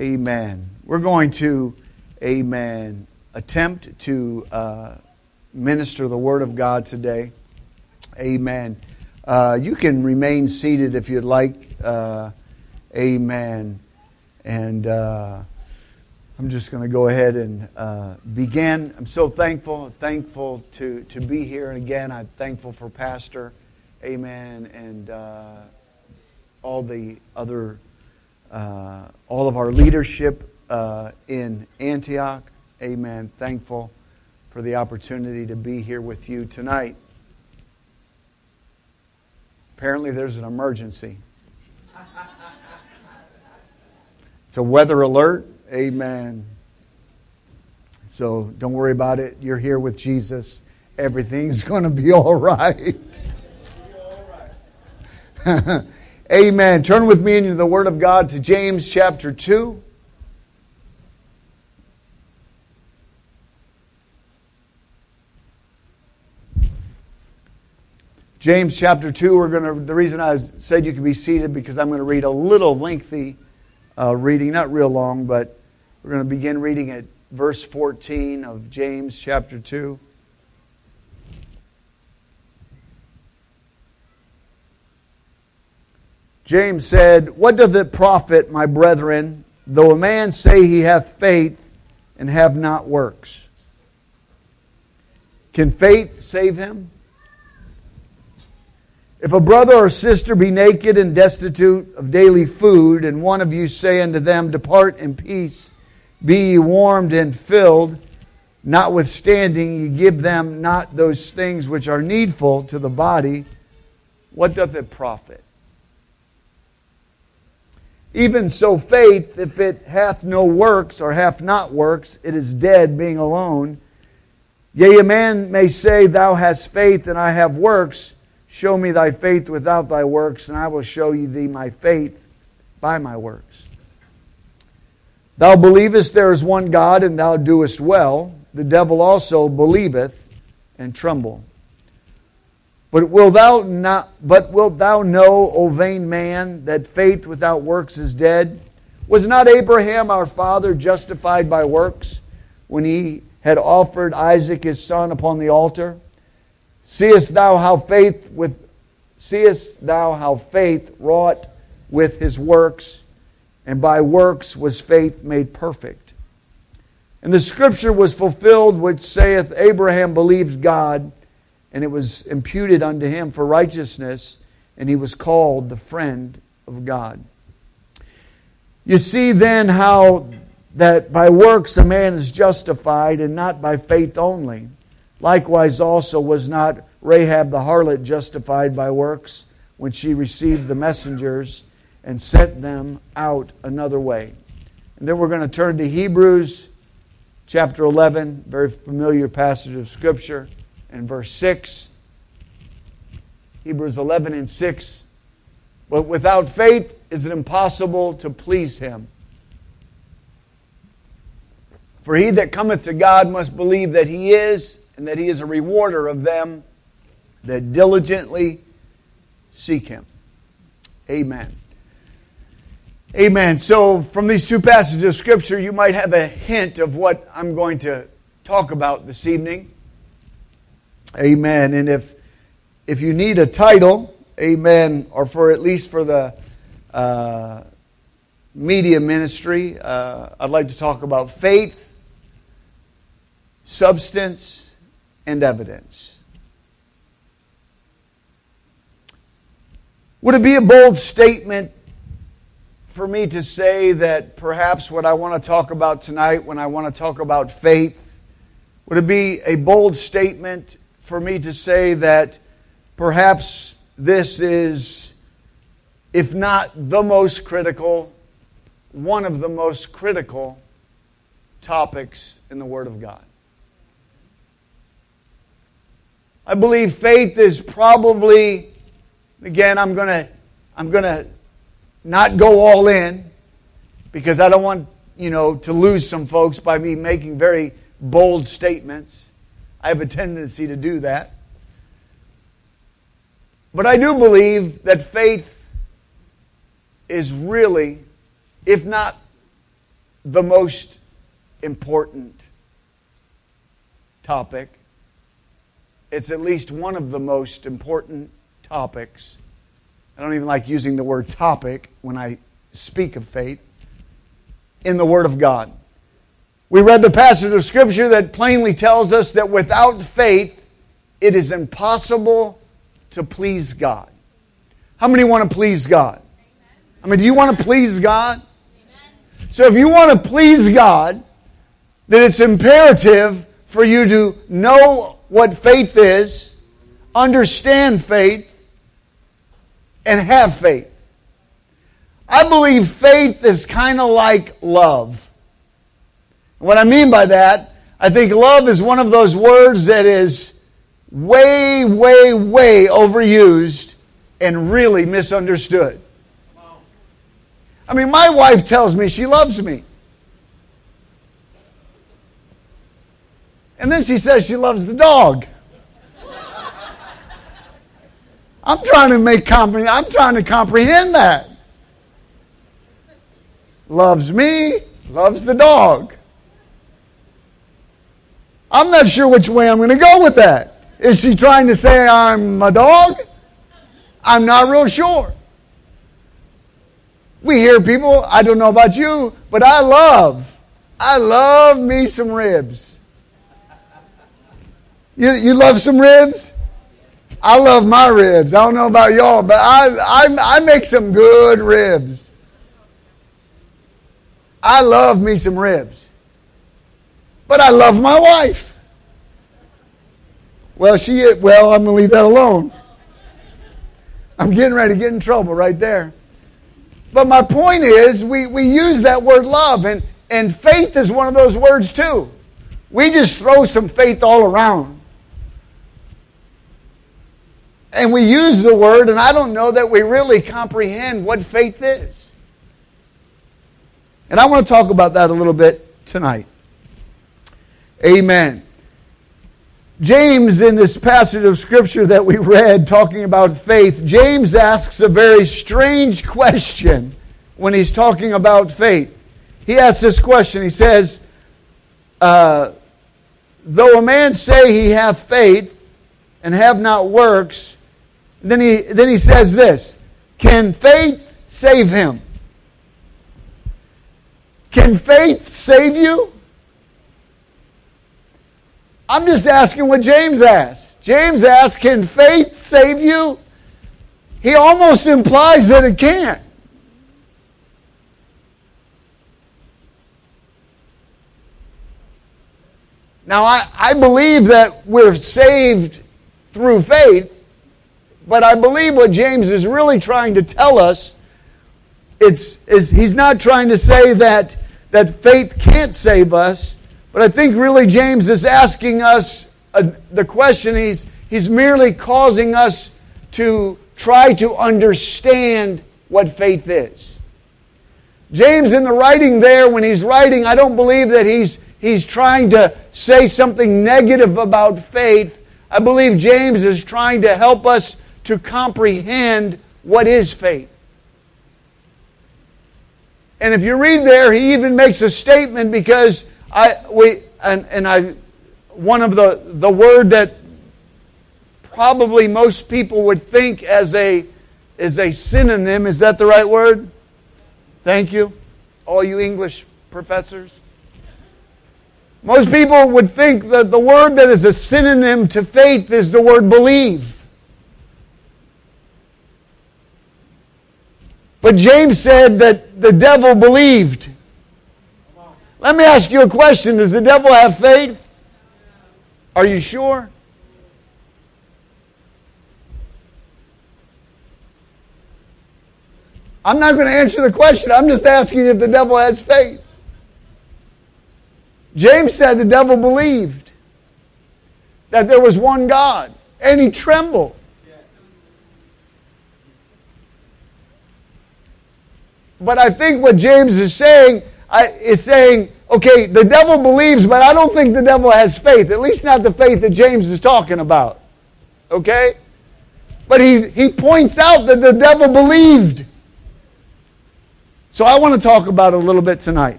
Amen. We're going to, amen, attempt to uh, minister the Word of God today. Amen. Uh, you can remain seated if you'd like. Uh, amen. And uh, I'm just going to go ahead and uh, begin. I'm so thankful, thankful to, to be here. And again, I'm thankful for Pastor. Amen. And uh, all the other uh, all of our leadership uh, in Antioch. Amen. Thankful for the opportunity to be here with you tonight. Apparently, there's an emergency. It's a weather alert. Amen. So don't worry about it. You're here with Jesus. Everything's going to be all right. Amen. Turn with me into the Word of God to James chapter 2. James chapter 2, we're going to, the reason I said you could be seated because I'm going to read a little lengthy uh, reading, not real long, but we're going to begin reading at verse 14 of James chapter 2. James said, What doth it profit, my brethren, though a man say he hath faith and have not works? Can faith save him? If a brother or sister be naked and destitute of daily food, and one of you say unto them, Depart in peace, be ye warmed and filled, notwithstanding ye give them not those things which are needful to the body, what doth it profit? Even so, faith, if it hath no works or hath not works, it is dead, being alone. Yea, a man may say, Thou hast faith, and I have works. Show me thy faith without thy works, and I will show thee my faith by my works. Thou believest there is one God, and thou doest well. The devil also believeth and tremble. But wilt thou not but wilt thou know, O vain man, that faith without works is dead? Was not Abraham our father justified by works when he had offered Isaac his son upon the altar? Seest thou how faith with seest thou how faith wrought with his works, and by works was faith made perfect? And the scripture was fulfilled which saith, Abraham believed God and it was imputed unto him for righteousness, and he was called the friend of God. You see then how that by works a man is justified and not by faith only. Likewise also was not Rahab the harlot justified by works when she received the messengers and sent them out another way. And then we're going to turn to Hebrews chapter 11, very familiar passage of Scripture and verse 6. Hebrews 11 and 6. But without faith is it impossible to please him. For he that cometh to God must believe that he is, and that he is a rewarder of them that diligently seek him. Amen. Amen. So, from these two passages of Scripture, you might have a hint of what I'm going to talk about this evening. Amen. And if if you need a title, amen, or for at least for the uh, media ministry, uh, I'd like to talk about faith, substance, and evidence. Would it be a bold statement for me to say that perhaps what I want to talk about tonight, when I want to talk about faith, would it be a bold statement for me to say that perhaps this is, if not the most critical, one of the most critical topics in the Word of God. I believe faith is probably, again, I'm going to, I'm going to not go all in because I don't want, you know, to lose some folks by me making very bold statements. I have a tendency to do that. But I do believe that faith is really, if not the most important topic. It's at least one of the most important topics. I don't even like using the word topic when I speak of faith in the Word of God. We read the passage of Scripture that plainly tells us that without faith, it is impossible to please God. How many want to please God? I mean, do you want to please God? So if you want to please God, then it's imperative for you to know what faith is, understand faith, and have faith. I believe faith is kind of like love. What I mean by that, I think love is one of those words that is way, way, way overused and really misunderstood. I mean, my wife tells me she loves me. And then she says she loves the dog. I'm trying to make comprehend, I'm trying to comprehend that. Loves me, loves the dog. I'm not sure which way I'm going to go with that. Is she trying to say I'm a dog? I'm not real sure. We hear people, I don't know about you, but I love, I love me some ribs. You, you love some ribs? I love my ribs. I don't know about y'all, but I, I, I make some good ribs. I love me some ribs. But I love my wife. Well, she well, I'm going to leave that alone. I'm getting ready to get in trouble right there. But my point is, we, we use that word love, and, and faith is one of those words too. We just throw some faith all around. And we use the word, and I don't know that we really comprehend what faith is. And I want to talk about that a little bit tonight. Amen. James, in this passage of Scripture that we read talking about faith, James asks a very strange question when he's talking about faith. He asks this question. He says, uh, Though a man say he hath faith and have not works, then he, then he says this Can faith save him? Can faith save you? I'm just asking what James asked. James asked, Can faith save you? He almost implies that it can't. Now, I, I believe that we're saved through faith, but I believe what James is really trying to tell us it's, is he's not trying to say that that faith can't save us. But I think really James is asking us uh, the question. He's, he's merely causing us to try to understand what faith is. James, in the writing there, when he's writing, I don't believe that he's, he's trying to say something negative about faith. I believe James is trying to help us to comprehend what is faith. And if you read there, he even makes a statement because I we and, and I one of the the word that probably most people would think as a is a synonym. Is that the right word? Thank you, all you English professors. Most people would think that the word that is a synonym to faith is the word believe. But James said that the devil believed. Let me ask you a question. Does the devil have faith? Are you sure? I'm not going to answer the question. I'm just asking if the devil has faith. James said the devil believed that there was one God, and he trembled. But I think what James is saying I, is saying, okay, the devil believes, but I don't think the devil has faith. At least not the faith that James is talking about. Okay? But he, he points out that the devil believed. So I want to talk about it a little bit tonight.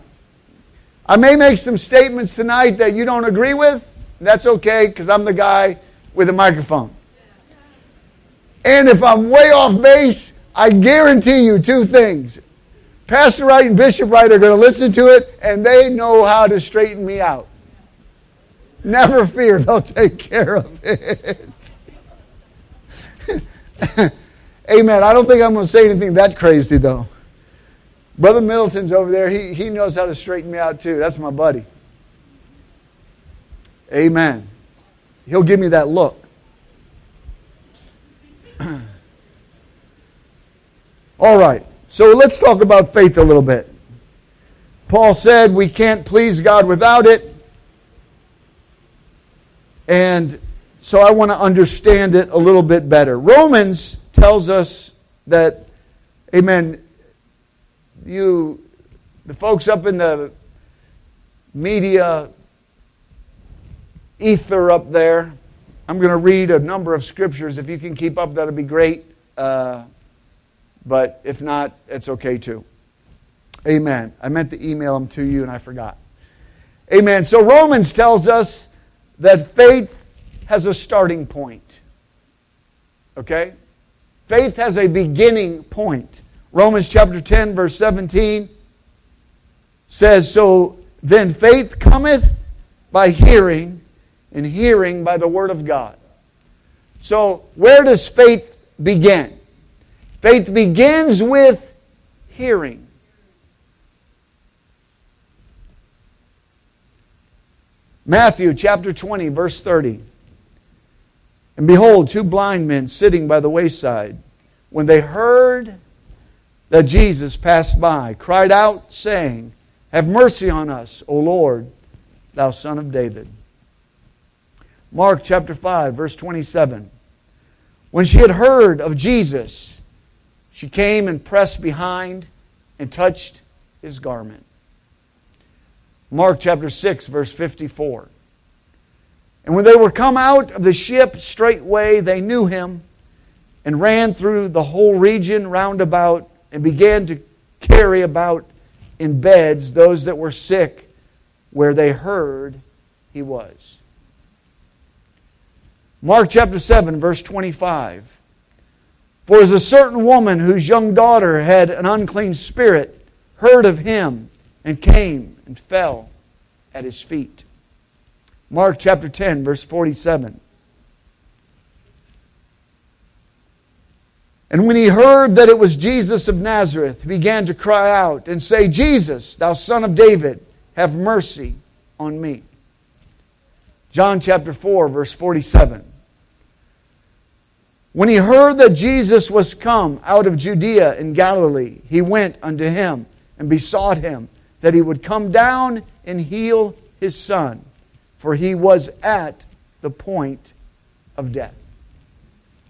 I may make some statements tonight that you don't agree with. That's okay because I'm the guy with a microphone. And if I'm way off base, I guarantee you two things. Pastor Wright and Bishop Wright are going to listen to it and they know how to straighten me out. Never fear, they'll take care of it. Amen. I don't think I'm going to say anything that crazy, though. Brother Middleton's over there. He, he knows how to straighten me out, too. That's my buddy. Amen. He'll give me that look. All right. So let's talk about faith a little bit. Paul said we can't please God without it. And so I want to understand it a little bit better. Romans tells us that, amen, you, the folks up in the media ether up there, I'm going to read a number of scriptures. If you can keep up, that'll be great. Uh, but if not, it's okay too. Amen. I meant to email them to you and I forgot. Amen. So Romans tells us that faith has a starting point. Okay? Faith has a beginning point. Romans chapter 10, verse 17 says, So then faith cometh by hearing, and hearing by the word of God. So, where does faith begin? Faith begins with hearing. Matthew chapter 20, verse 30. And behold, two blind men sitting by the wayside, when they heard that Jesus passed by, cried out, saying, Have mercy on us, O Lord, thou son of David. Mark chapter 5, verse 27. When she had heard of Jesus, she came and pressed behind and touched his garment. Mark chapter 6, verse 54. And when they were come out of the ship, straightway they knew him and ran through the whole region round about and began to carry about in beds those that were sick where they heard he was. Mark chapter 7, verse 25. For as a certain woman whose young daughter had an unclean spirit heard of him and came and fell at his feet. Mark chapter 10, verse 47. And when he heard that it was Jesus of Nazareth, he began to cry out and say, Jesus, thou son of David, have mercy on me. John chapter 4, verse 47. When he heard that Jesus was come out of Judea in Galilee, he went unto him and besought him that he would come down and heal his son for he was at the point of death.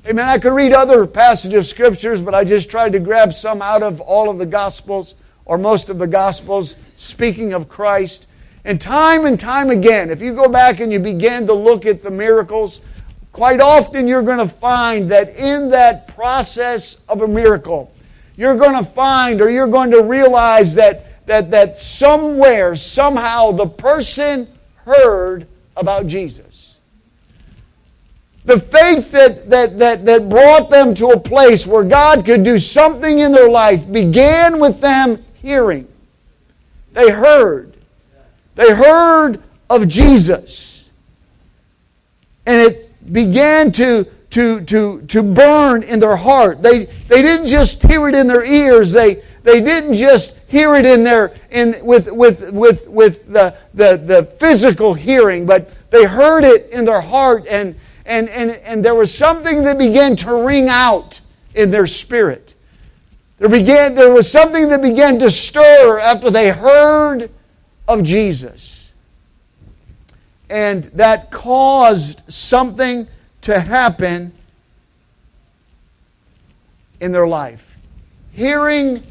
Amen. I could read other passages of scriptures, but I just tried to grab some out of all of the gospels or most of the gospels speaking of Christ. And time and time again, if you go back and you begin to look at the miracles, quite often you're going to find that in that process of a miracle, you're going to find or you're going to realize that, that, that somewhere, somehow, the person heard about Jesus. The faith that, that, that, that brought them to a place where God could do something in their life began with them hearing. They heard. They heard of Jesus. And it began to, to, to, to burn in their heart. They, they didn't just hear it in their ears. They, they didn't just hear it in their in with with with with the, the the physical hearing, but they heard it in their heart and and and and there was something that began to ring out in their spirit. There began there was something that began to stir after they heard of Jesus. And that caused something to happen in their life. Hearing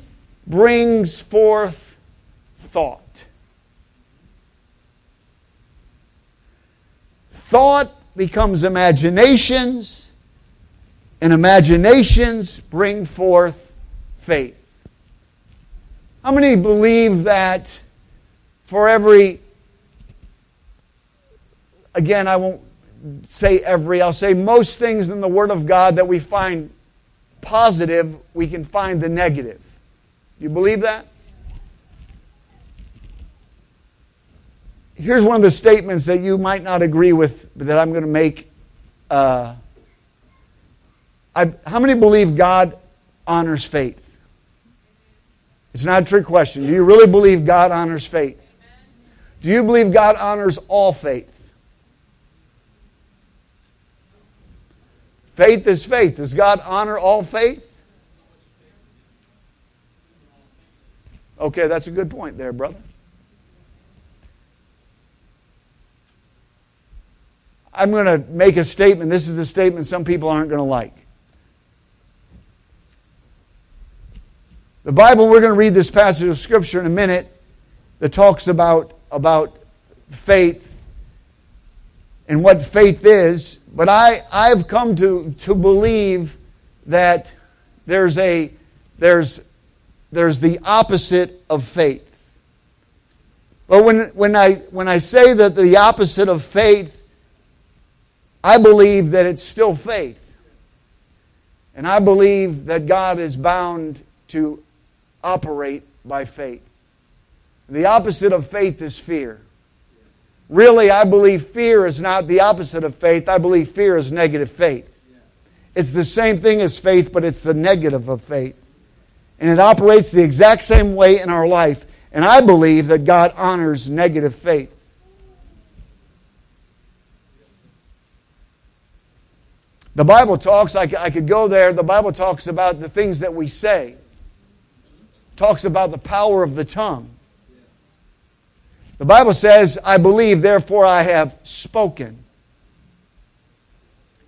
brings forth thought. Thought becomes imaginations, and imaginations bring forth faith. How many believe that for every, again, I won't say every, I'll say most things in the Word of God that we find positive, we can find the negative. You believe that? Here's one of the statements that you might not agree with, that I'm going to make. Uh, I, how many believe God honors faith? It's not a trick question. Do you really believe God honors faith? Do you believe God honors all faith? Faith is faith. Does God honor all faith? Okay, that's a good point there, brother. I'm going to make a statement. This is a statement some people aren't going to like. The Bible, we're going to read this passage of Scripture in a minute that talks about, about faith and what faith is. But I, I've come to, to believe that there's, a, there's, there's the opposite of faith. But when, when, I, when I say that the opposite of faith, I believe that it's still faith. And I believe that God is bound to operate by faith. The opposite of faith is fear. Really, I believe fear is not the opposite of faith. I believe fear is negative faith. It's the same thing as faith, but it's the negative of faith. And it operates the exact same way in our life. And I believe that God honors negative faith. The Bible talks, I could go there, the Bible talks about the things that we say, talks about the power of the tongue. The Bible says, I believe, therefore I have spoken.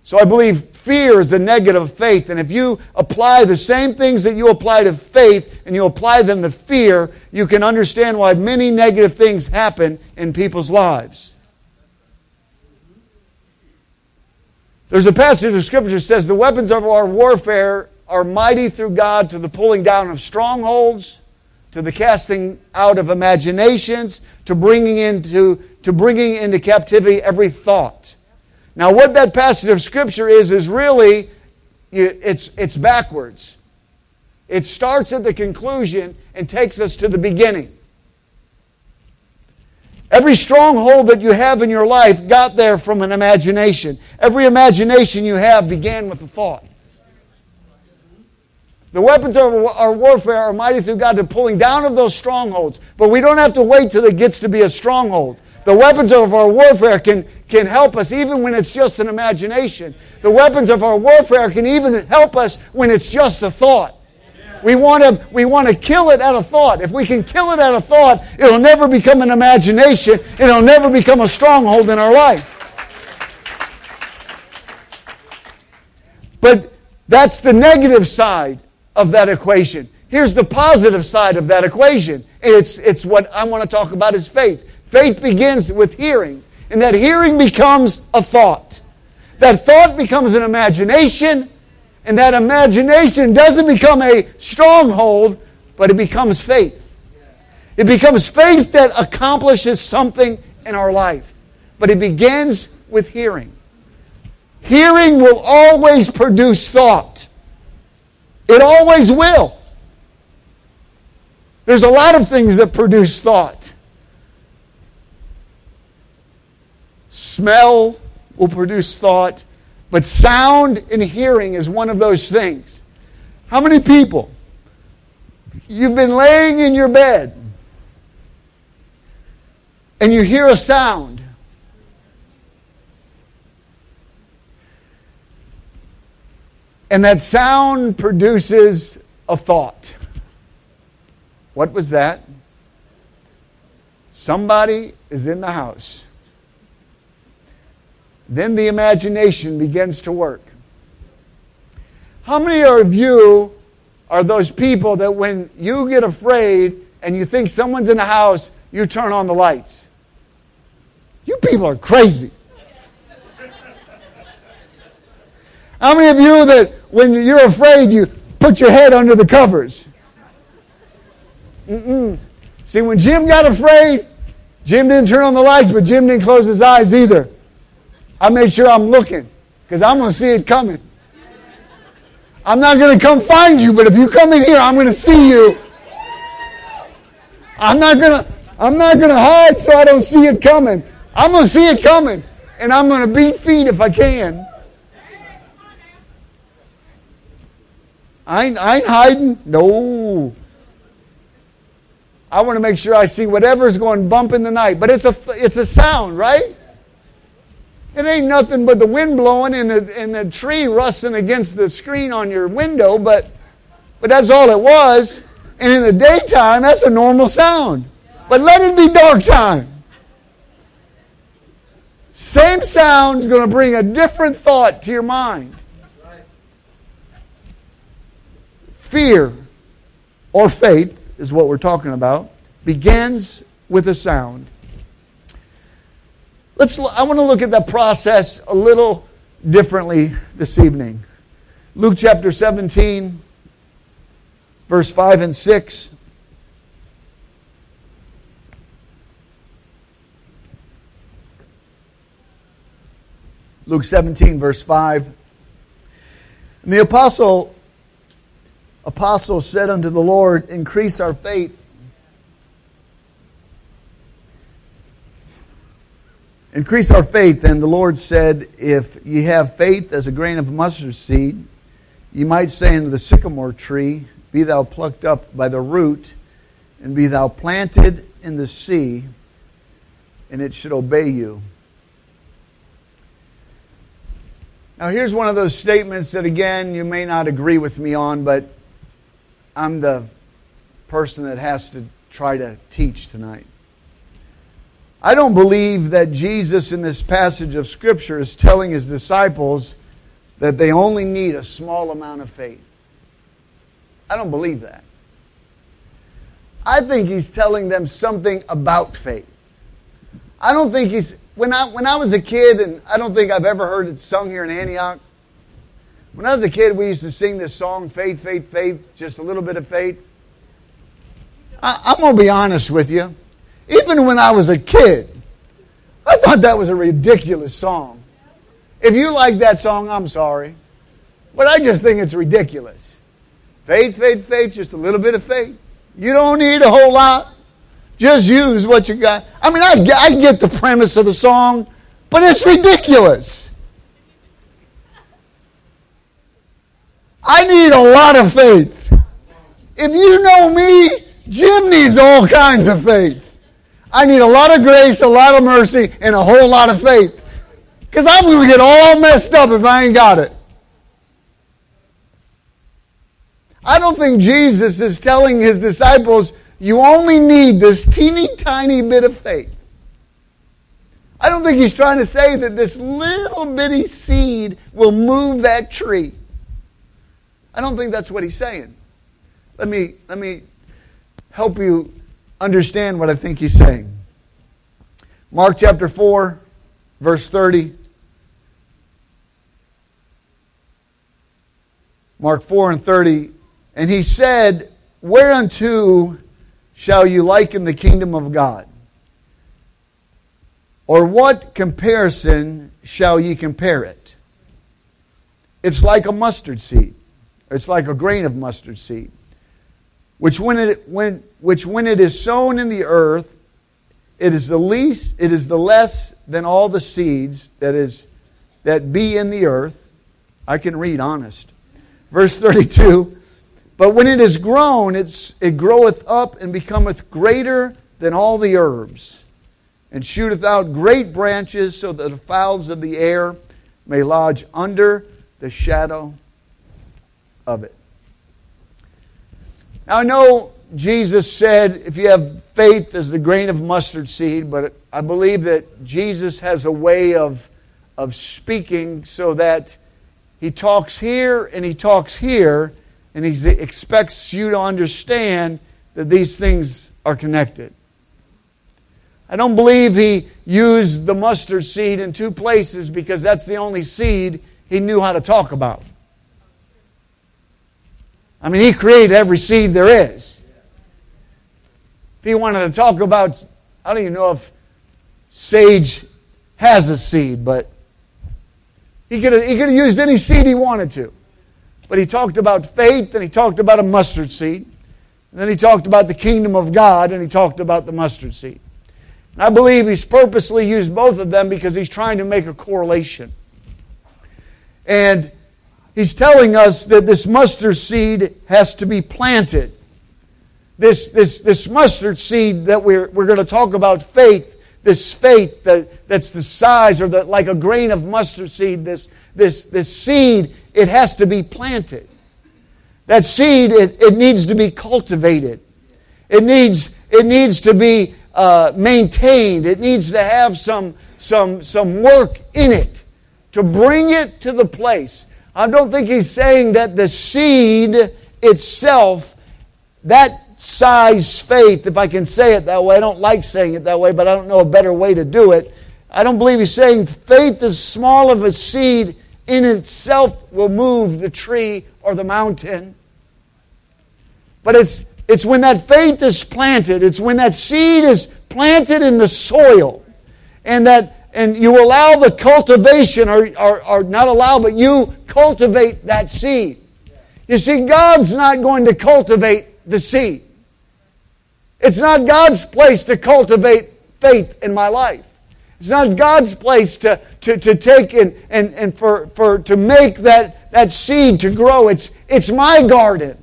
So I believe fear is the negative of faith. And if you apply the same things that you apply to faith and you apply them to fear, you can understand why many negative things happen in people's lives. There's a passage of Scripture that says, The weapons of our warfare are mighty through God to the pulling down of strongholds to the casting out of imaginations, to bringing into, to bringing into captivity every thought. Now, what that passage of Scripture is, is really, it's, it's backwards. It starts at the conclusion and takes us to the beginning. Every stronghold that you have in your life got there from an imagination. Every imagination you have began with a thought. The weapons of our warfare are mighty through God to pulling down of those strongholds. But we don't have to wait till it gets to be a stronghold. The weapons of our warfare can, can help us even when it's just an imagination. The weapons of our warfare can even help us when it's just a thought. We want to we want to kill it at a thought. If we can kill it at a thought, it'll never become an imagination. It'll never become a stronghold in our life. But that's the negative side of that equation. Here's the positive side of that equation. It's, it's what I want to talk about is faith. Faith begins with hearing, and that hearing becomes a thought. That thought becomes an imagination, and that imagination doesn't become a stronghold, but it becomes faith. It becomes faith that accomplishes something in our life. But it begins with hearing. Hearing will always produce thought. It always will. There's a lot of things that produce thought. Smell will produce thought, but sound and hearing is one of those things. How many people? You've been laying in your bed and you hear a sound And that sound produces a thought. What was that? Somebody is in the house. Then the imagination begins to work. How many of you are those people that when you get afraid and you think someone's in the house, you turn on the lights? You people are crazy. How many of you that when you're afraid, you put your head under the covers? Mm-mm. See, when Jim got afraid, Jim didn't turn on the lights, but Jim didn't close his eyes either. I made sure I'm looking because I'm going to see it coming. I'm not going to come find you, but if you come in here, I'm going to see you. I'm not going to I'm not going to hide so I don't see it coming. I'm going to see it coming and I'm going to beat feet if I can. I ain't, I ain't hiding. No. I want to make sure I see whatever's going bump in the night. But it's a, it's a sound, right? It ain't nothing but the wind blowing and the, and the tree rustling against the screen on your window, but, but that's all it was. And in the daytime, that's a normal sound. But let it be dark time. Same sound is going to bring a different thought to your mind. Fear or faith is what we're talking about, begins with a sound. Let's, I want to look at that process a little differently this evening. Luke chapter 17, verse 5 and 6. Luke 17, verse 5. And the apostle, apostle said unto the Lord, Increase our faith. Increase our faith. And the Lord said, If ye have faith as a grain of mustard seed, ye might say unto the sycamore tree, Be thou plucked up by the root, and be thou planted in the sea, and it should obey you. Now, here's one of those statements that, again, you may not agree with me on, but I'm the person that has to try to teach tonight. I don't believe that Jesus, in this passage of Scripture, is telling his disciples that they only need a small amount of faith. I don't believe that. I think he's telling them something about faith. I don't think he's when I, when I was a kid, and I don't think I've ever heard it sung here in Antioch, when I was a kid, we used to sing this song, Faith, Faith, Faith, just a little bit of faith. I, I'm going to be honest with you. Even when I was a kid, I thought that was a ridiculous song. If you like that song, I'm sorry. But I just think it's ridiculous. Faith, faith, faith, just a little bit of faith. You don't need a whole lot. Just use what you got. I mean, I, I get the premise of the song, but it's ridiculous. I need a lot of faith. If you know me, Jim needs all kinds of faith. I need a lot of grace, a lot of mercy, and a whole lot of faith. Because I'm going to get all messed up if I ain't got it. I don't think Jesus is telling his disciples, you only need this teeny tiny bit of faith. I don't think he's trying to say that this little bitty seed will move that tree. I don't think that's what he's saying. Let me, let me help you understand what I think he's saying. Mark chapter 4, verse 30. Mark 4 and 30. And he said, Whereunto shall you liken the kingdom of God? Or what comparison shall ye compare it? It's like a mustard seed. It's like a grain of mustard seed, which when it, when, which when it is sown in the earth, it is the least, it is the less than all the seeds that is, that be in the earth. I can read honest. Verse 32, but when it is grown, it's, it groweth up and becometh greater than all the herbs, and shooteth out great branches, so that the fowls of the air may lodge under the shadow of it. Now I know Jesus said, if you have faith as the grain of mustard seed, but I believe that Jesus has a way of, of speaking so that he talks here and he talks here and he expects you to understand that these things are connected. I don't believe he used the mustard seed in two places because that's the only seed he knew how to talk about. I mean, he created every seed there is. If he wanted to talk about, I don't even know if sage has a seed, but he could have, he could have used any seed he wanted to. But he talked about faith and he talked about a mustard seed. And then he talked about the kingdom of God and he talked about the mustard seed. And I believe he's purposely used both of them because he's trying to make a correlation. And he's telling us that this mustard seed has to be planted. This, this, this mustard seed that we're, we're going to talk about faith, this faith that, that's the size or the, like a grain of mustard seed, this, this, this seed, it has to be planted. That seed, it, it needs to be cultivated. It needs, it needs to be uh, maintained. It needs to have some, some, some work in it to bring it to the place. I don't think he's saying that the seed itself, that size faith, if I can say it that way, I don't like saying it that way, but I don't know a better way to do it. I don't believe he's saying faith as small of a seed in itself will move the tree or the mountain. But it's, it's when that faith is planted, it's when that seed is planted in the soil, and that and you allow the cultivation, or, or, or not allow, but you cultivate that seed. You see, God's not going to cultivate the seed. It's not God's place to cultivate faith in my life. It's not God's place to, to, to take and, and, and for, for to make that, that seed to grow. It's, it's my garden.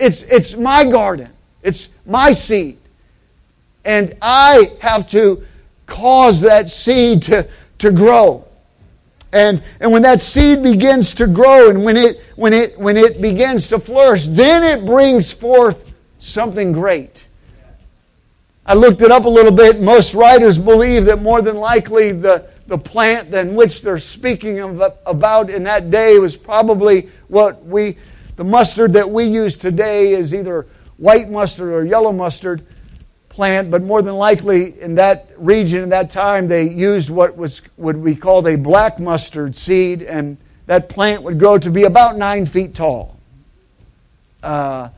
It's, it's my garden. It's my seed. And I have to cause that seed to, to grow. And, and when that seed begins to grow and when it, when, it, when it begins to flourish, then it brings forth something great. I looked it up a little bit. Most writers believe that more than likely the, the plant in which they're speaking of, about in that day was probably what we, the mustard that we use today is either white mustard or yellow mustard plant, but more than likely in that region, in that time, they used what was would be called a black mustard seed, and that plant would grow to be about nine feet tall uh,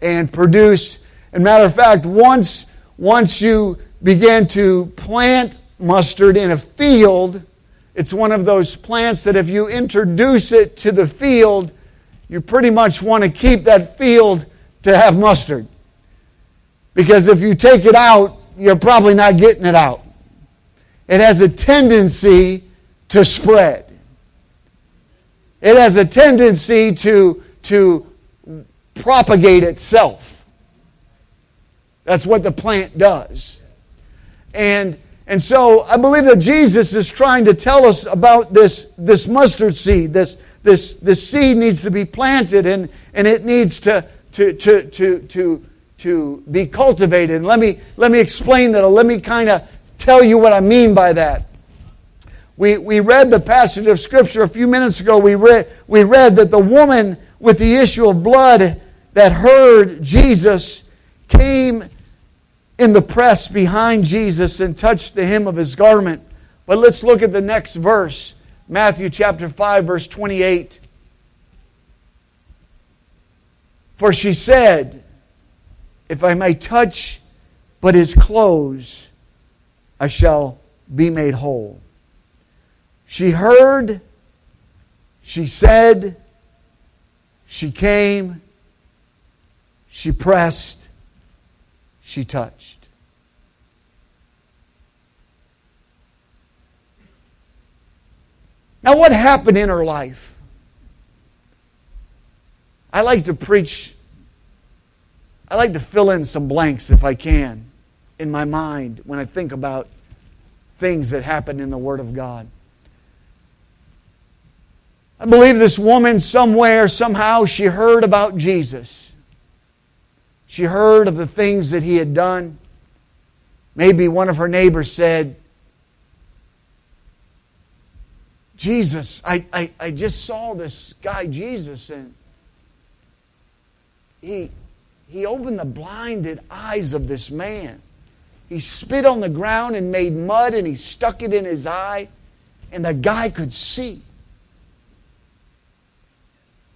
and produce. And matter of fact, once once you begin to plant mustard in a field, it's one of those plants that if you introduce it to the field, you pretty much want to keep that field to have mustard. Because if you take it out, you're probably not getting it out. It has a tendency to spread. It has a tendency to, to propagate itself. That's what the plant does. And, and so I believe that Jesus is trying to tell us about this, this mustard seed. This, this, this seed needs to be planted and, and it needs to, to, to, to, to to be cultivated. And let me, let me explain that. Let me kind of tell you what I mean by that. We, we read the passage of Scripture a few minutes ago. We read, we read that the woman with the issue of blood that heard Jesus came in the press behind Jesus and touched the hem of his garment. But let's look at the next verse Matthew chapter 5, verse 28. For she said, if I may touch but his clothes, I shall be made whole. She heard, she said, she came, she pressed, she touched. Now, what happened in her life? I like to preach I like to fill in some blanks if I can in my mind when I think about things that happen in the Word of God. I believe this woman somewhere, somehow, she heard about Jesus. She heard of the things that he had done. Maybe one of her neighbors said, Jesus, I, I, I just saw this guy, Jesus, and he, he opened the blinded eyes of this man. He spit on the ground and made mud and he stuck it in his eye, and the guy could see.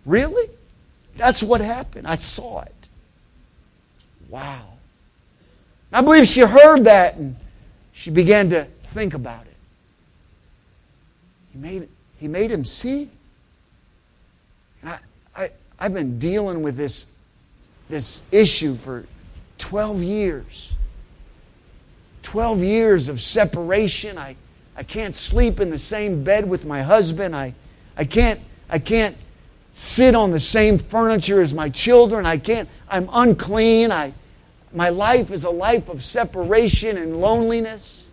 Really? That's what happened. I saw it. Wow. I believe she heard that and she began to think about it. He made, he made him see. And I, I, I've been dealing with this, this issue for 12 years. 12 years of separation. I, I can't sleep in the same bed with my husband. I, I, can't, I can't sit on the same furniture as my children. I can't, I'm unclean. I, my life is a life of separation and loneliness.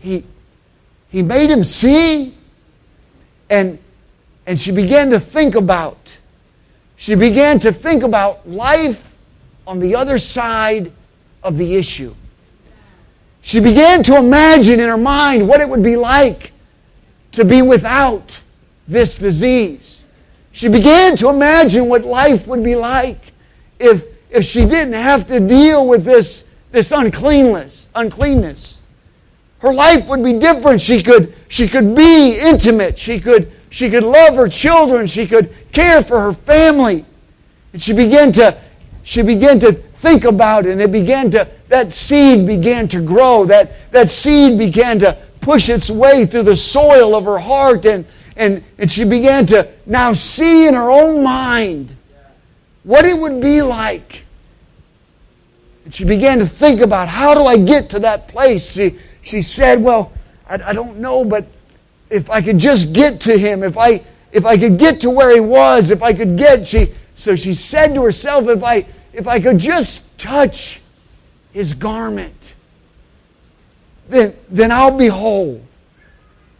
He, he made him see. And, and she began to think about, she began to think about life on the other side of the issue. She began to imagine in her mind what it would be like to be without this disease. She began to imagine what life would be like if, if she didn't have to deal with this, this uncleanness, uncleanness. Her life would be different. She could, she could be intimate. She could, she could love her children. She could care for her family. And she began to, she began to think about it and it began to, that seed began to grow. That, that seed began to push its way through the soil of her heart and, and, and she began to now see in her own mind what it would be like. And she began to think about how do I get to that place? She, she said, Well, I, I don't know, but if I could just get to him, if I if I could get to where he was, if I could get she so she said to herself, if I if I could just touch his garment, then then I'll be whole.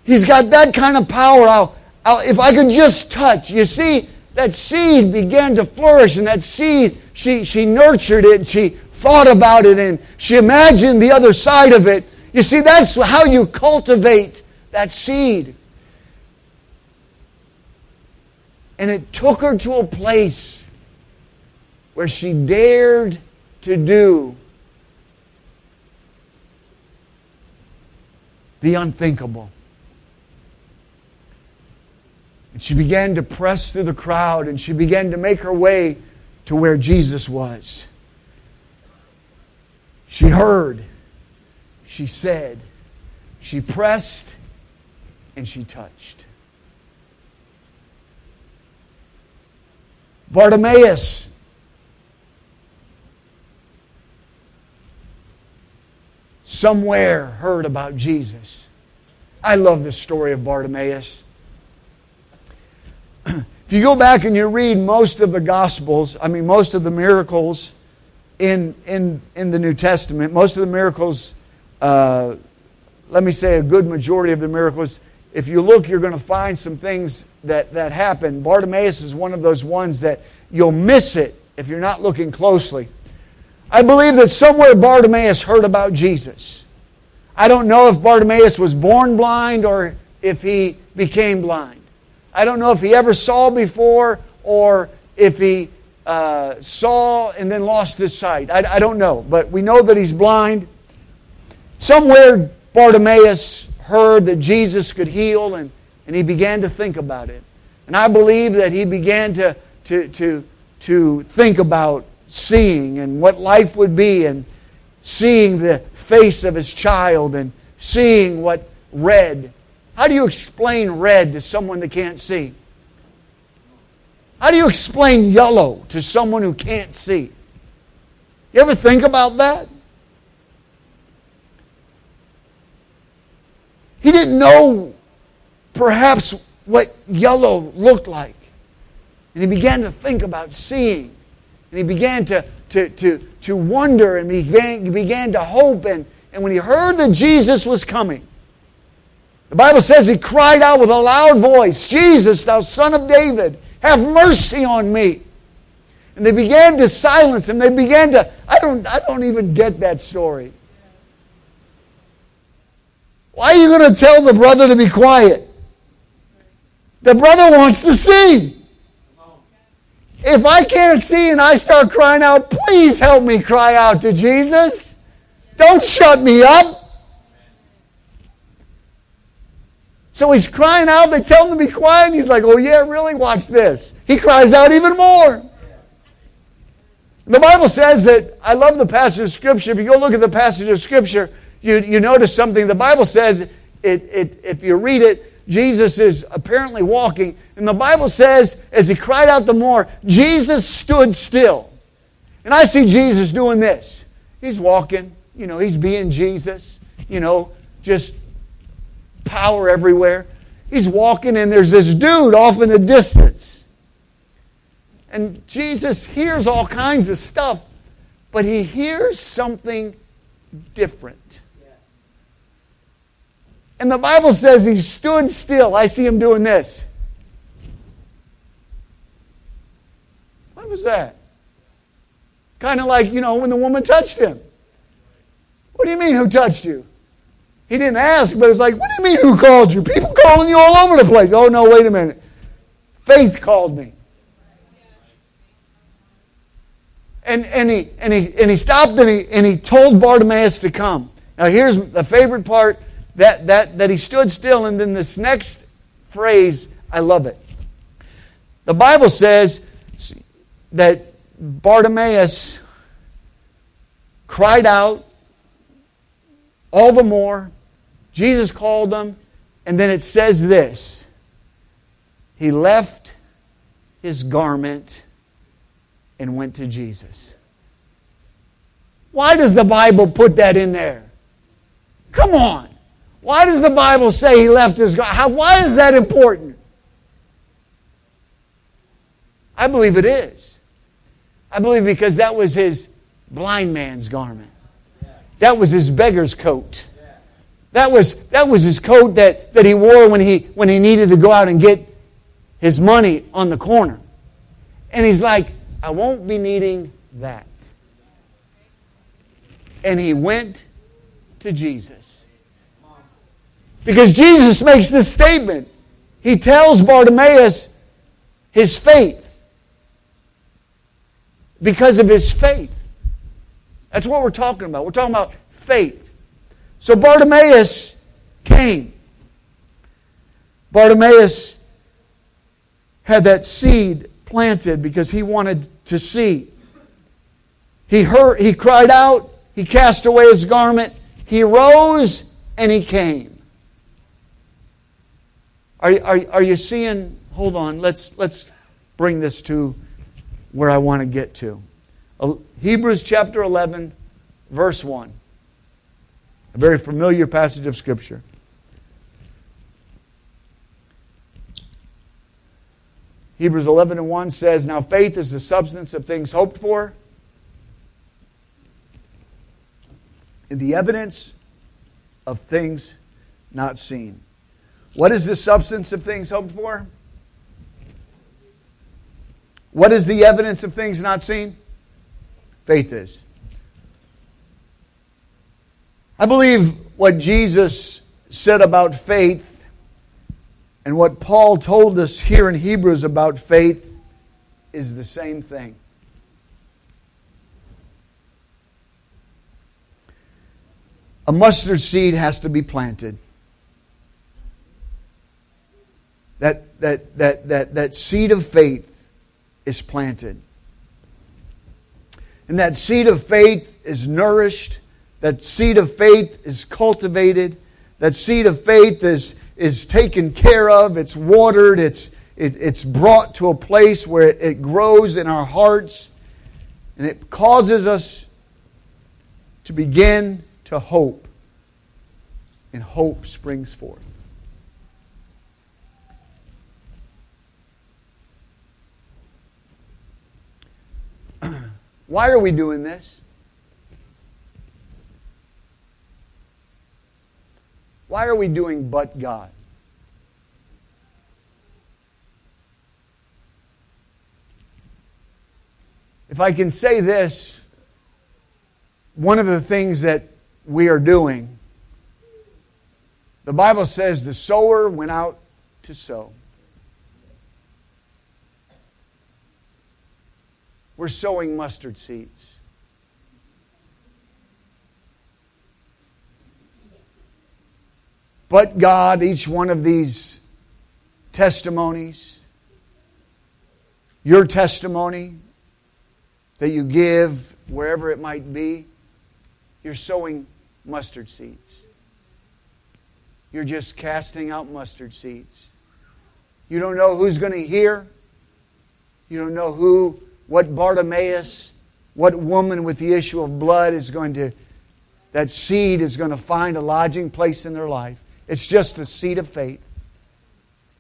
He's got that kind of power. I'll, I'll if I could just touch. You see, that seed began to flourish, and that seed she she nurtured it, she thought about it, and she imagined the other side of it. You see, that's how you cultivate that seed. And it took her to a place where she dared to do the unthinkable. And she began to press through the crowd and she began to make her way to where Jesus was. She heard she said, she pressed, and she touched. Bartimaeus somewhere heard about Jesus. I love the story of Bartimaeus. if you go back and you read most of the Gospels, I mean, most of the miracles in, in, in the New Testament, most of the miracles uh, let me say a good majority of the miracles, if you look, you're going to find some things that, that happen. Bartimaeus is one of those ones that you'll miss it if you're not looking closely. I believe that somewhere Bartimaeus heard about Jesus. I don't know if Bartimaeus was born blind or if he became blind. I don't know if he ever saw before or if he uh, saw and then lost his sight. I, I don't know. But we know that he's blind. Somewhere Bartimaeus heard that Jesus could heal and, and he began to think about it. And I believe that he began to, to, to, to think about seeing and what life would be and seeing the face of his child and seeing what red. How do you explain red to someone that can't see? How do you explain yellow to someone who can't see? You ever think about that? He didn't know perhaps what yellow looked like. And he began to think about seeing. And he began to, to, to, to wonder and he began, he began to hope. And, and when he heard that Jesus was coming, the Bible says he cried out with a loud voice, Jesus, thou son of David, have mercy on me. And they began to silence him. They began to, I don't, I don't even get that story. Why are you going to tell the brother to be quiet? The brother wants to see. If I can't see and I start crying out, please help me cry out to Jesus. Don't shut me up. So he's crying out. They tell him to be quiet. And he's like, oh, yeah, really? Watch this. He cries out even more. The Bible says that, I love the passage of Scripture. If you go look at the passage of Scripture, you, you notice something. The Bible says, it, it, if you read it, Jesus is apparently walking. And the Bible says, as he cried out the more, Jesus stood still. And I see Jesus doing this. He's walking, you know, he's being Jesus, you know, just power everywhere. He's walking, and there's this dude off in the distance. And Jesus hears all kinds of stuff, but he hears something different. And the Bible says he stood still. I see him doing this. What was that? Kind of like, you know, when the woman touched him. What do you mean, who touched you? He didn't ask, but it's like, what do you mean, who called you? People calling you all over the place. Oh, no, wait a minute. Faith called me. And, and, he, and, he, and he stopped and he, and he told Bartimaeus to come. Now, here's the favorite part that, that, that he stood still, and then this next phrase, I love it. The Bible says that Bartimaeus cried out all the more Jesus called them, and then it says this He left his garment and went to Jesus. Why does the Bible put that in there? Come on. Why does the Bible say he left his garment? Why is that important? I believe it is. I believe because that was his blind man's garment. That was his beggar's coat. That was, that was his coat that, that he wore when he, when he needed to go out and get his money on the corner. And he's like, I won't be needing that. And he went to Jesus. Because Jesus makes this statement. He tells Bartimaeus his faith. Because of his faith. That's what we're talking about. We're talking about faith. So Bartimaeus came. Bartimaeus had that seed planted because he wanted to see. He heard, he cried out, he cast away his garment, he rose, and he came. Are, are, are you seeing? Hold on, let's, let's bring this to where I want to get to. Uh, Hebrews chapter 11, verse 1. A very familiar passage of Scripture. Hebrews 11 and 1 says, Now faith is the substance of things hoped for, and the evidence of things not seen. What is the substance of things hoped for? What is the evidence of things not seen? Faith is. I believe what Jesus said about faith and what Paul told us here in Hebrews about faith is the same thing. A mustard seed has to be planted. That, that, that, that, that seed of faith is planted. And that seed of faith is nourished that seed of faith is cultivated. That seed of faith is, is taken care of. It's watered. It's, it, it's brought to a place where it, it grows in our hearts. And it causes us to begin to hope. And hope springs forth. Why are we doing this? Why are we doing but God? If I can say this, one of the things that we are doing, the Bible says the sower went out to sow. We're sowing mustard seeds. But God, each one of these testimonies, your testimony, that you give wherever it might be, you're sowing mustard seeds. You're just casting out mustard seeds. You don't know who's going to hear. You don't know who, what Bartimaeus, what woman with the issue of blood is going to, that seed is going to find a lodging place in their life. It's just a seed of faith.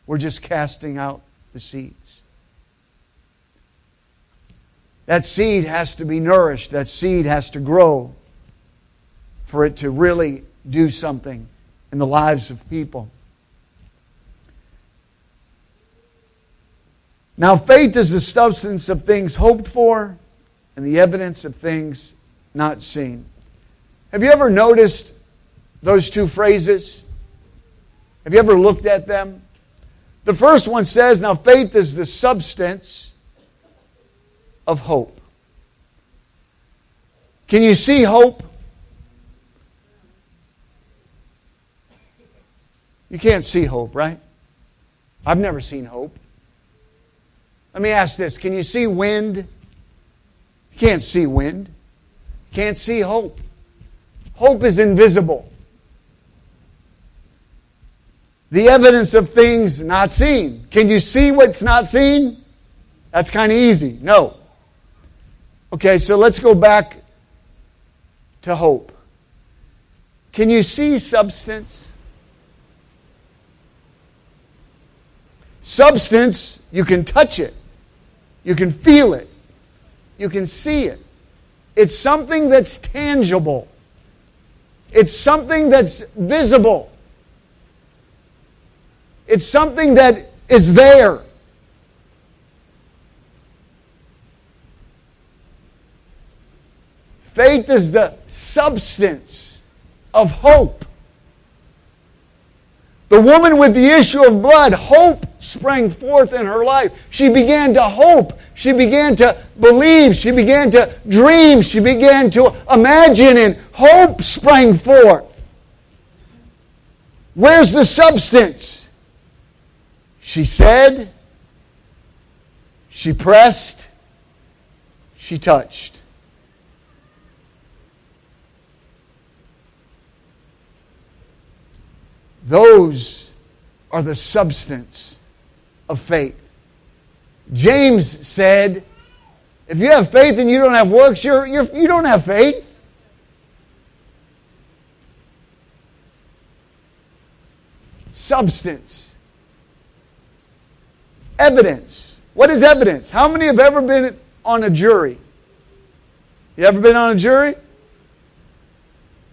We're just casting out the seeds. That seed has to be nourished. That seed has to grow for it to really do something in the lives of people. Now, faith is the substance of things hoped for and the evidence of things not seen. Have you ever noticed those two phrases? Have you ever looked at them? The first one says, Now faith is the substance of hope. Can you see hope? You can't see hope, right? I've never seen hope. Let me ask this Can you see wind? You can't see wind. can't see hope. Hope is invisible. The evidence of things not seen. Can you see what's not seen? That's kind of easy. No. Okay, so let's go back to hope. Can you see substance? Substance, you can touch it. You can feel it. You can see it. It's something that's tangible. It's something that's visible. It's something that is there. Faith is the substance of hope. The woman with the issue of blood, hope sprang forth in her life. She began to hope. She began to believe. She began to dream. She began to imagine, and hope sprang forth. Where's the substance? She said, she pressed, she touched. Those are the substance of faith. James said, if you have faith and you don't have works, you're, you're, you don't have faith. Substance. Evidence. What is evidence? How many have ever been on a jury? You ever been on a jury?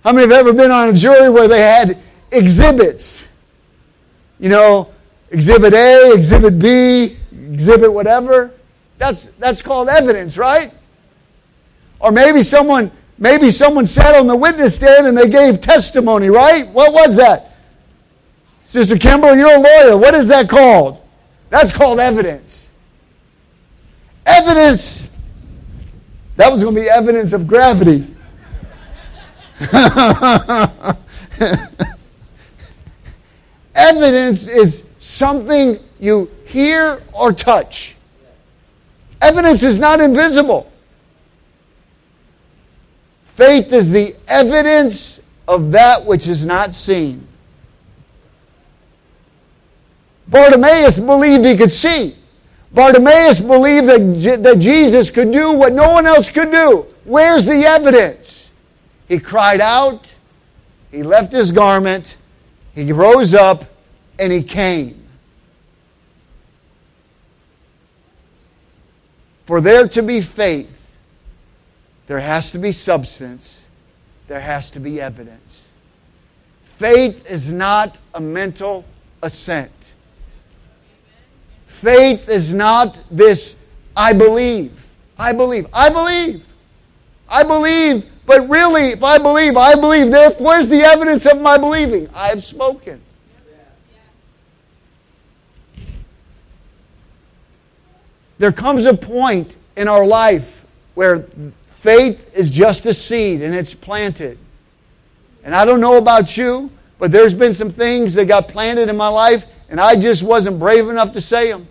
How many have ever been on a jury where they had exhibits. You know, exhibit A, exhibit B, exhibit whatever. That's, that's called evidence, right? Or maybe someone, maybe someone sat on the witness stand and they gave testimony, right? What was that? Sister Kimber, you're a lawyer. What is that called? That's called evidence. Evidence. That was going to be evidence of gravity. Evidence is something you hear or touch. Evidence is not invisible. Faith is the evidence of that which is not seen. Bartimaeus believed he could see. Bartimaeus believed that, that Jesus could do what no one else could do. Where's the evidence? He cried out. He left his garment he rose up and he came. For there to be faith, there has to be substance, there has to be evidence. Faith is not a mental assent. Faith is not this, I believe. I believe. I believe. I believe but really, if I believe, I believe. Therefore, where's the evidence of my believing? I have spoken. There comes a point in our life where faith is just a seed and it's planted. And I don't know about you, but there's been some things that got planted in my life and I just wasn't brave enough to say them.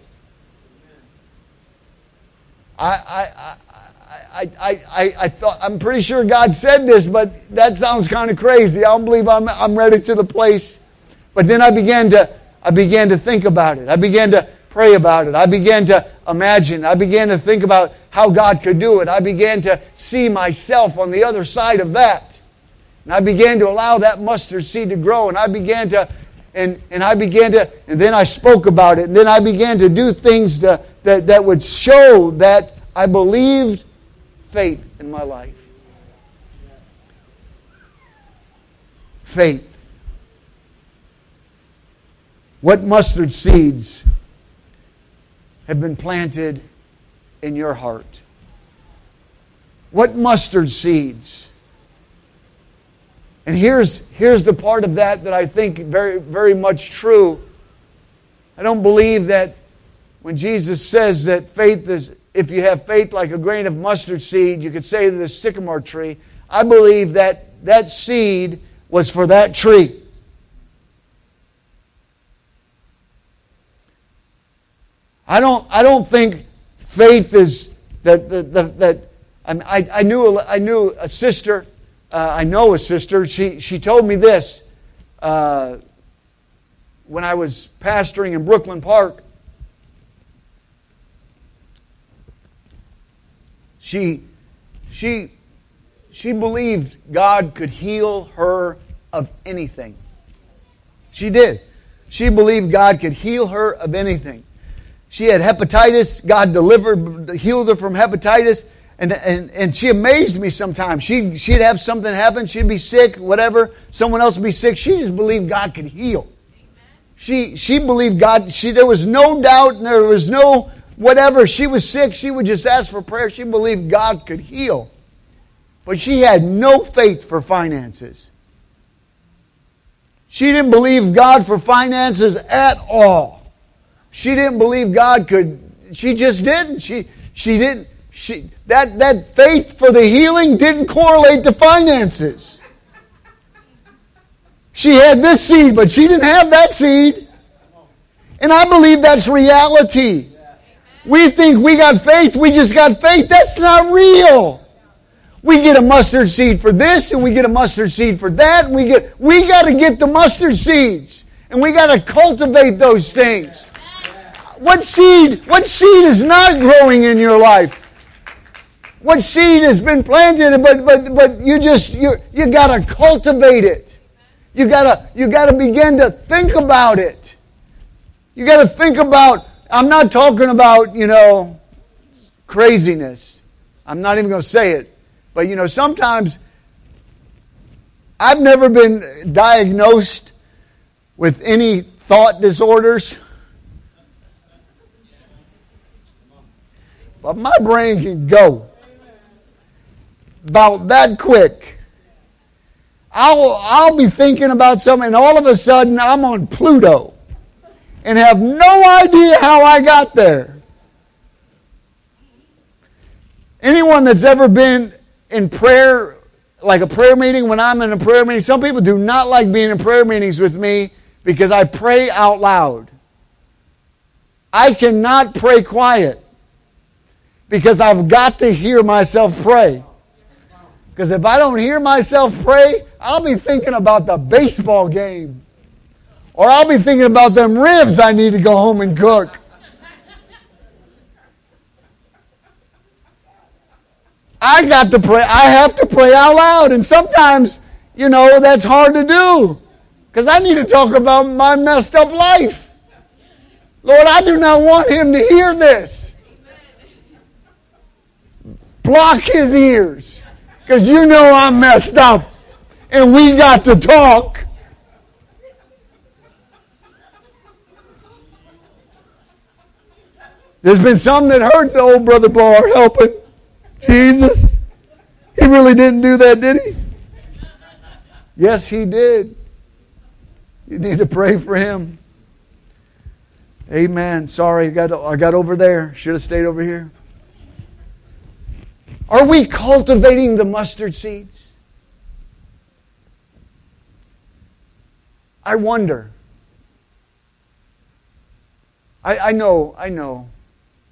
I, I, I, I, I, thought, I'm pretty sure God said this, but that sounds kind of crazy. I don't believe I'm, I'm ready to the place. But then I began to, I began to think about it. I began to pray about it. I began to imagine. I began to think about how God could do it. I began to see myself on the other side of that. And I began to allow that mustard seed to grow. And I began to, and, and I began to, and then I spoke about it. And then I began to do things to, that, that would show that I believed faith in my life. Faith. What mustard seeds have been planted in your heart? What mustard seeds? And here's, here's the part of that that I think very, very much true. I don't believe that when Jesus says that faith is, if you have faith like a grain of mustard seed, you could say to the sycamore tree, I believe that that seed was for that tree. I don't, I don't think faith is that, I, I, knew, I knew a sister, uh, I know a sister, she, she told me this uh, when I was pastoring in Brooklyn Park. She, she, she believed God could heal her of anything. She did. She believed God could heal her of anything. She had hepatitis. God delivered, healed her from hepatitis. And, and, and she amazed me sometimes. She, she'd have something happen. She'd be sick, whatever. Someone else would be sick. She just believed God could heal. She, she believed God, she, there was no doubt and there was no whatever. She was sick. She would just ask for prayer. She believed God could heal. But she had no faith for finances. She didn't believe God for finances at all. She didn't believe God could. She just didn't. She she didn't. She that that faith for the healing didn't correlate to finances. She had this seed, but she didn't have that seed. And I believe that's reality. We think we got faith, we just got faith. That's not real. We get a mustard seed for this and we get a mustard seed for that and we get we got to get the mustard seeds and we got to cultivate those things. What seed, what seed is not growing in your life? What seed has been planted, but, but, but you just, you, you gotta cultivate it. You gotta, you gotta begin to think about it. You gotta think about, I'm not talking about, you know, craziness. I'm not even gonna say it. But you know, sometimes I've never been diagnosed with any thought disorders. But my brain can go about that quick. I'll, I'll be thinking about something, and all of a sudden I'm on Pluto and have no idea how I got there. Anyone that's ever been in prayer, like a prayer meeting, when I'm in a prayer meeting, some people do not like being in prayer meetings with me because I pray out loud. I cannot pray quiet because I've got to hear myself pray. Because if I don't hear myself pray, I'll be thinking about the baseball game. Or I'll be thinking about them ribs I need to go home and cook. I got to pray. I have to pray out loud. And sometimes, you know, that's hard to do. Because I need to talk about my messed up life. Lord, I do not want him to hear this block his ears because you know I'm messed up and we got to talk. There's been some that hurts the old brother Barr helping. Jesus. He really didn't do that, did he? Yes, he did. You need to pray for him. Amen. Sorry, I got, I got over there. Should have stayed over here. Are we cultivating the mustard seeds? I wonder. I, I know, I know,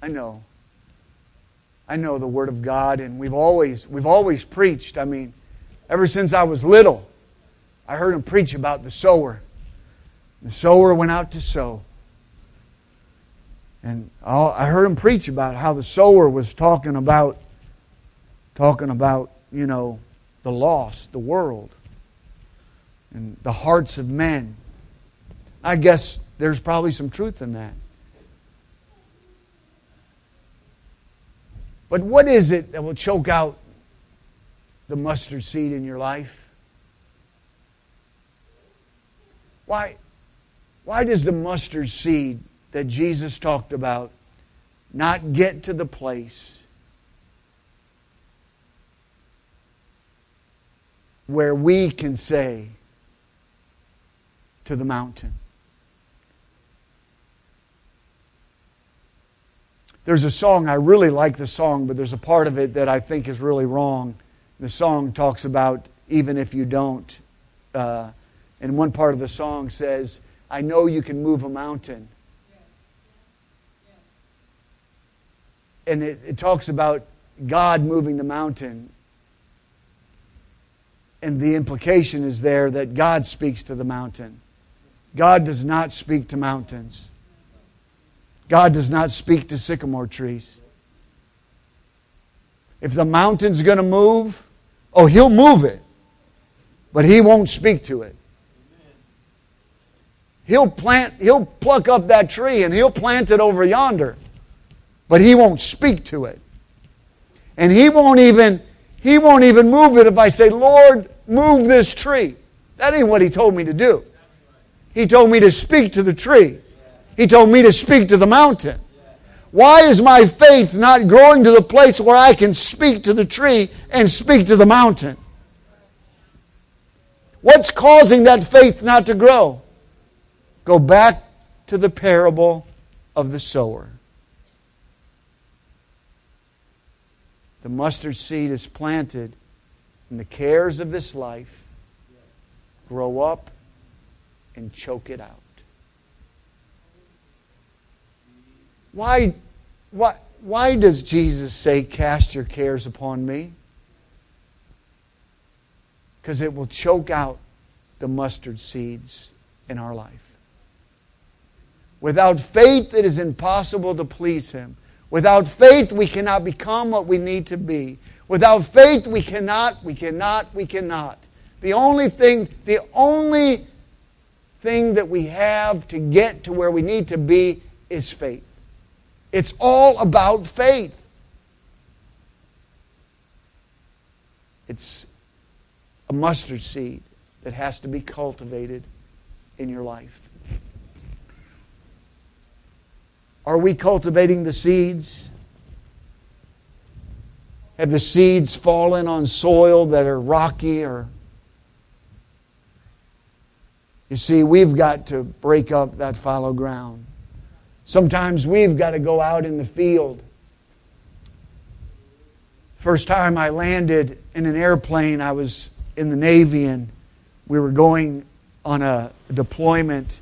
I know. I know the Word of God, and we've always, we've always preached. I mean, ever since I was little, I heard him preach about the sower. The sower went out to sow. And I heard him preach about how the sower was talking about, talking about, you know, the lost, the world, and the hearts of men. I guess there's probably some truth in that. But what is it that will choke out the mustard seed in your life? Why, why does the mustard seed that Jesus talked about not get to the place where we can say to the mountain, There's a song, I really like the song, but there's a part of it that I think is really wrong. The song talks about even if you don't. Uh, and one part of the song says, I know you can move a mountain. And it, it talks about God moving the mountain. And the implication is there that God speaks to the mountain. God does not speak to mountains. God does not speak to sycamore trees. If the mountain's going to move, oh, He'll move it, but He won't speak to it. He'll plant, He'll pluck up that tree and He'll plant it over yonder, but He won't speak to it. And He won't even, He won't even move it if I say, Lord, move this tree. That ain't what He told me to do. He told me to speak to the tree. He told me to speak to the mountain. Why is my faith not growing to the place where I can speak to the tree and speak to the mountain? What's causing that faith not to grow? Go back to the parable of the sower. The mustard seed is planted, and the cares of this life grow up and choke it out. Why, why, why does Jesus say, Cast your cares upon me? Because it will choke out the mustard seeds in our life. Without faith, it is impossible to please Him. Without faith, we cannot become what we need to be. Without faith, we cannot, we cannot, we cannot. The only thing, the only thing that we have to get to where we need to be is faith. It's all about faith. It's a mustard seed that has to be cultivated in your life. Are we cultivating the seeds? Have the seeds fallen on soil that are rocky or you see, we've got to break up that fallow ground. Sometimes we've got to go out in the field. First time I landed in an airplane, I was in the Navy and we were going on a deployment.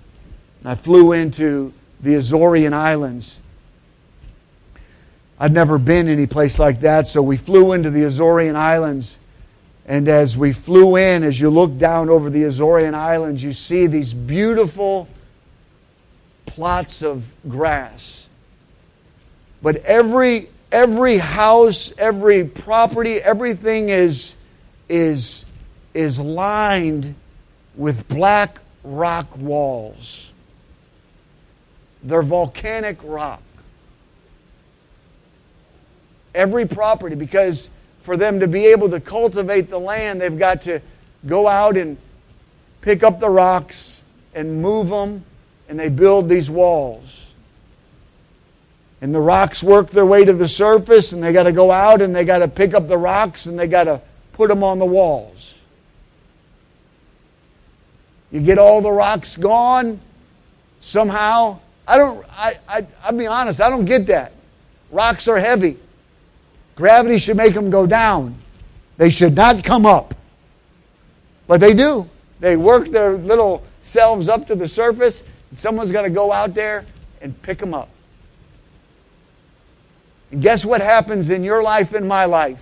I flew into the Azorian Islands. I'd never been any place like that, so we flew into the Azorian Islands. And as we flew in, as you look down over the Azorian Islands, you see these beautiful plots of grass. But every every house, every property, everything is is is lined with black rock walls. They're volcanic rock. Every property, because for them to be able to cultivate the land, they've got to go out and pick up the rocks and move them and they build these walls. And the rocks work their way to the surface, and they got to go out and they got to pick up the rocks and they got to put them on the walls. You get all the rocks gone somehow. I don't, I, I, I'll be honest, I don't get that. Rocks are heavy. Gravity should make them go down. They should not come up. But they do. They work their little selves up to the surface Someone's got to go out there and pick them up. And guess what happens in your life and my life?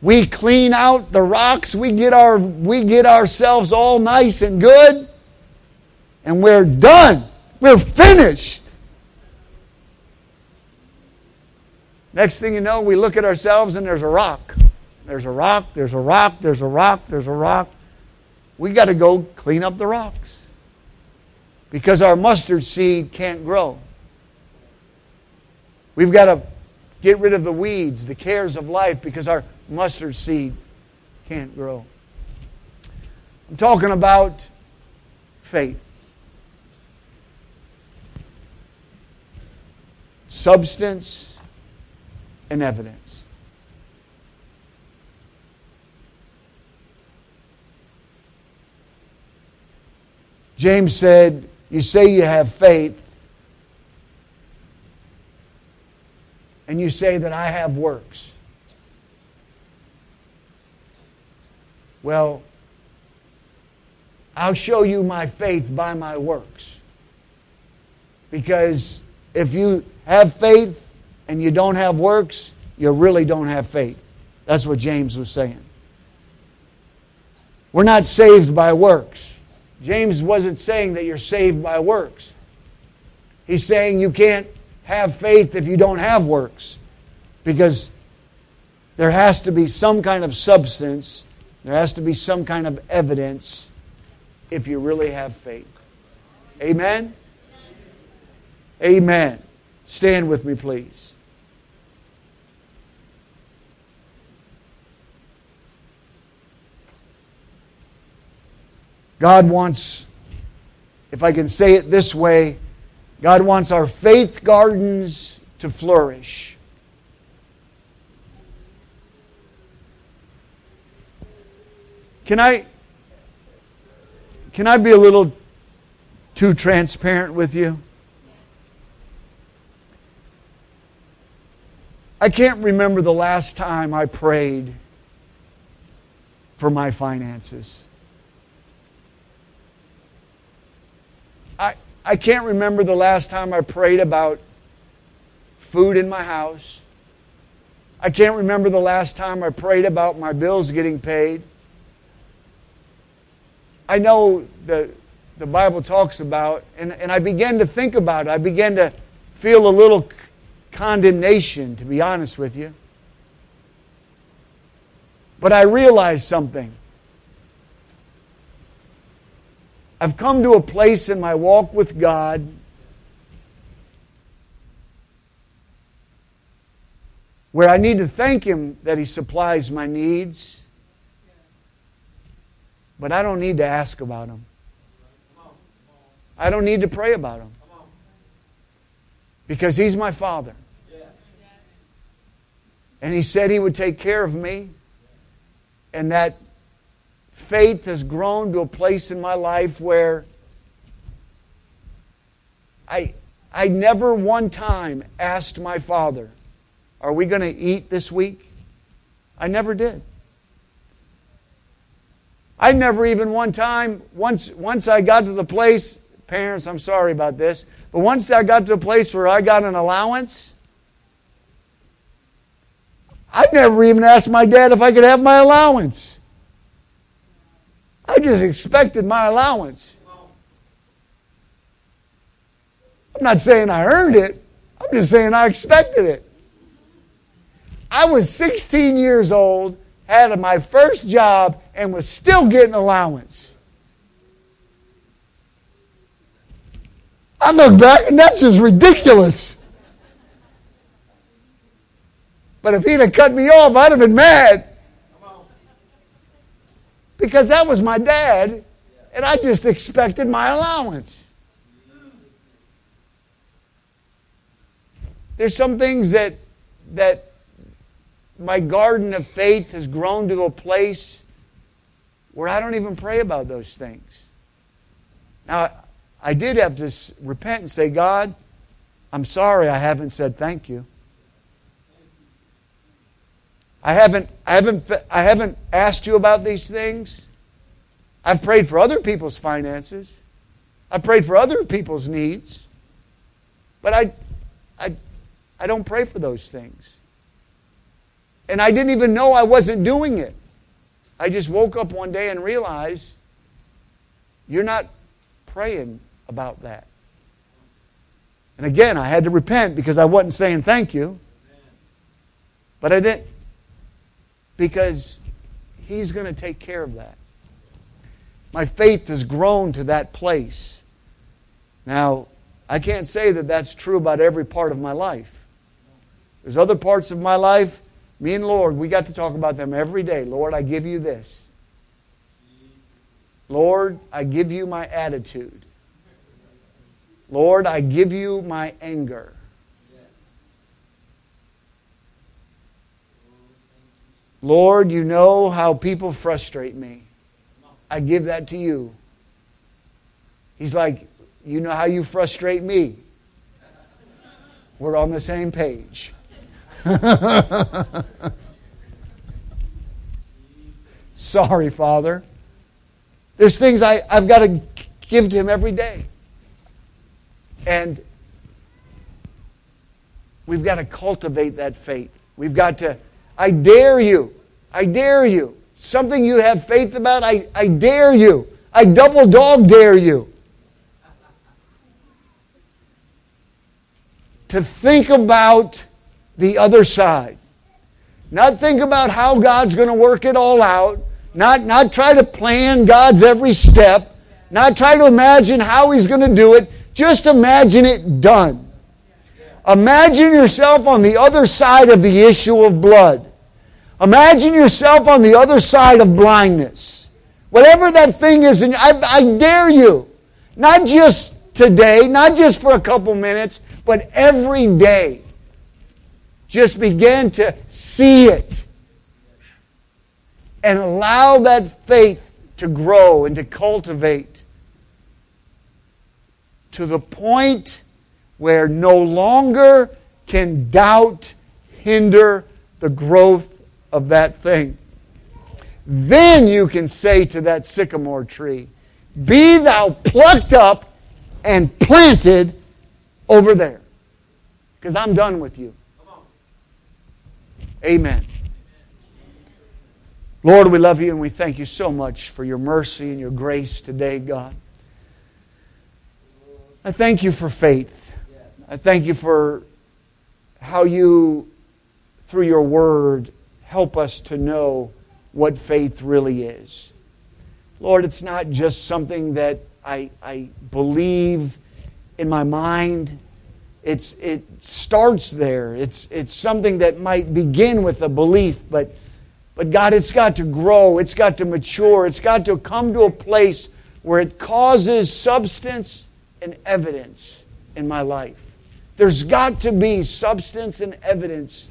We clean out the rocks, we get our we get ourselves all nice and good, and we're done. We're finished. Next thing you know, we look at ourselves and there's a rock. There's a rock, there's a rock, there's a rock, there's a rock. We got to go clean up the rocks. Because our mustard seed can't grow. We've got to get rid of the weeds, the cares of life, because our mustard seed can't grow. I'm talking about faith. Substance and evidence. James said, You say you have faith, and you say that I have works. Well, I'll show you my faith by my works. Because if you have faith and you don't have works, you really don't have faith. That's what James was saying. We're not saved by works. James wasn't saying that you're saved by works. He's saying you can't have faith if you don't have works. Because there has to be some kind of substance, there has to be some kind of evidence if you really have faith. Amen? Amen. Stand with me, please. God wants, if I can say it this way, God wants our faith gardens to flourish. Can I can I be a little too transparent with you? I can't remember the last time I prayed for my finances. I, can't remember the last time I prayed about food in my house. I can't remember the last time I prayed about my bills getting paid. I know the, the Bible talks about, and, and I began to think about it. I began to feel a little condemnation, to be honest with you. But I realized something. I've come to a place in my walk with God where I need to thank Him that He supplies my needs, but I don't need to ask about them. I don't need to pray about them because He's my Father. And He said He would take care of me, and that faith has grown to a place in my life where I, I never one time asked my father, Are we going to eat this week? I never did. I never even one time, once, once I got to the place, parents, I'm sorry about this, but once I got to a place where I got an allowance, I never even asked my dad if I could have my allowance. I just expected my allowance. I'm not saying I earned it. I'm just saying I expected it. I was 16 years old, had my first job, and was still getting allowance. I look back and that's just ridiculous. But if he'd have cut me off, I'd have been mad because that was my dad, and I just expected my allowance. There's some things that that my garden of faith has grown to a place where I don't even pray about those things. Now, I did have to repent and say, God, I'm sorry I haven't said thank you. I haven't, I haven't, I haven't asked you about these things. I've prayed for other people's finances. I've prayed for other people's needs. But I, I, I don't pray for those things. And I didn't even know I wasn't doing it. I just woke up one day and realized you're not praying about that. And again, I had to repent because I wasn't saying thank you. But I didn't. Because He's going to take care of that. My faith has grown to that place. Now, I can't say that that's true about every part of my life. There's other parts of my life, me and Lord, we got to talk about them every day. Lord, I give you this. Lord, I give you my attitude. Lord, I give you my anger. Lord, you know how people frustrate me. I give that to you. He's like, You know how you frustrate me. We're on the same page. Sorry, Father. There's things I, I've got to give to Him every day. And we've got to cultivate that faith. We've got to I dare you. I dare you. Something you have faith about, I, I dare you. I double dog dare you. To think about the other side. Not think about how God's going to work it all out. Not, not try to plan God's every step. Not try to imagine how He's going to do it. Just imagine it done. Imagine yourself on the other side of the issue of blood. Imagine yourself on the other side of blindness. Whatever that thing is, and I, I dare you, not just today, not just for a couple minutes, but every day, just begin to see it. And allow that faith to grow and to cultivate to the point where no longer can doubt hinder the growth of that thing. Then you can say to that sycamore tree, Be thou plucked up and planted over there. Because I'm done with you. Amen. Lord, we love you and we thank you so much for your mercy and your grace today, God. I thank you for faith. I thank you for how you, through your word, help us to know what faith really is. Lord, it's not just something that I, I believe in my mind. It's, it starts there. It's, it's something that might begin with a belief, but, but God, it's got to grow. It's got to mature. It's got to come to a place where it causes substance and evidence in my life. There's got to be substance and evidence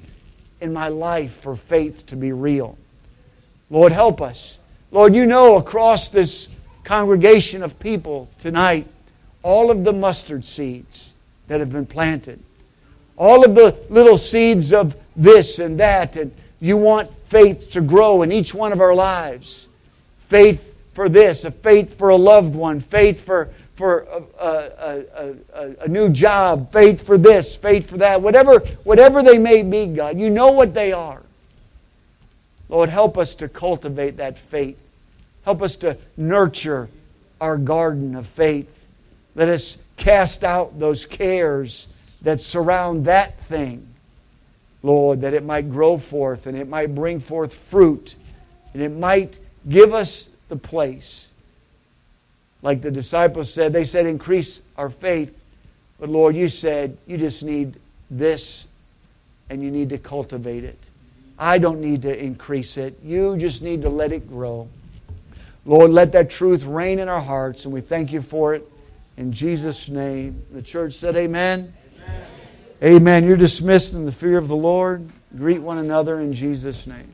in my life for faith to be real. Lord, help us. Lord, you know across this congregation of people tonight all of the mustard seeds that have been planted, all of the little seeds of this and that, and you want faith to grow in each one of our lives. Faith for this, a faith for a loved one, faith for for a, a, a, a, new job, faith for this, faith for that, whatever, whatever they may be, God. You know what they are. Lord, help us to cultivate that faith. Help us to nurture our garden of faith. Let us cast out those cares that surround that thing, Lord, that it might grow forth and it might bring forth fruit and it might give us the place like the disciples said, they said, increase our faith. But Lord, you said you just need this and you need to cultivate it. I don't need to increase it. You just need to let it grow. Lord, let that truth reign in our hearts, and we thank you for it. In Jesus' name. The church said, Amen. Amen. Amen. You're dismissed in the fear of the Lord. Greet one another in Jesus' name.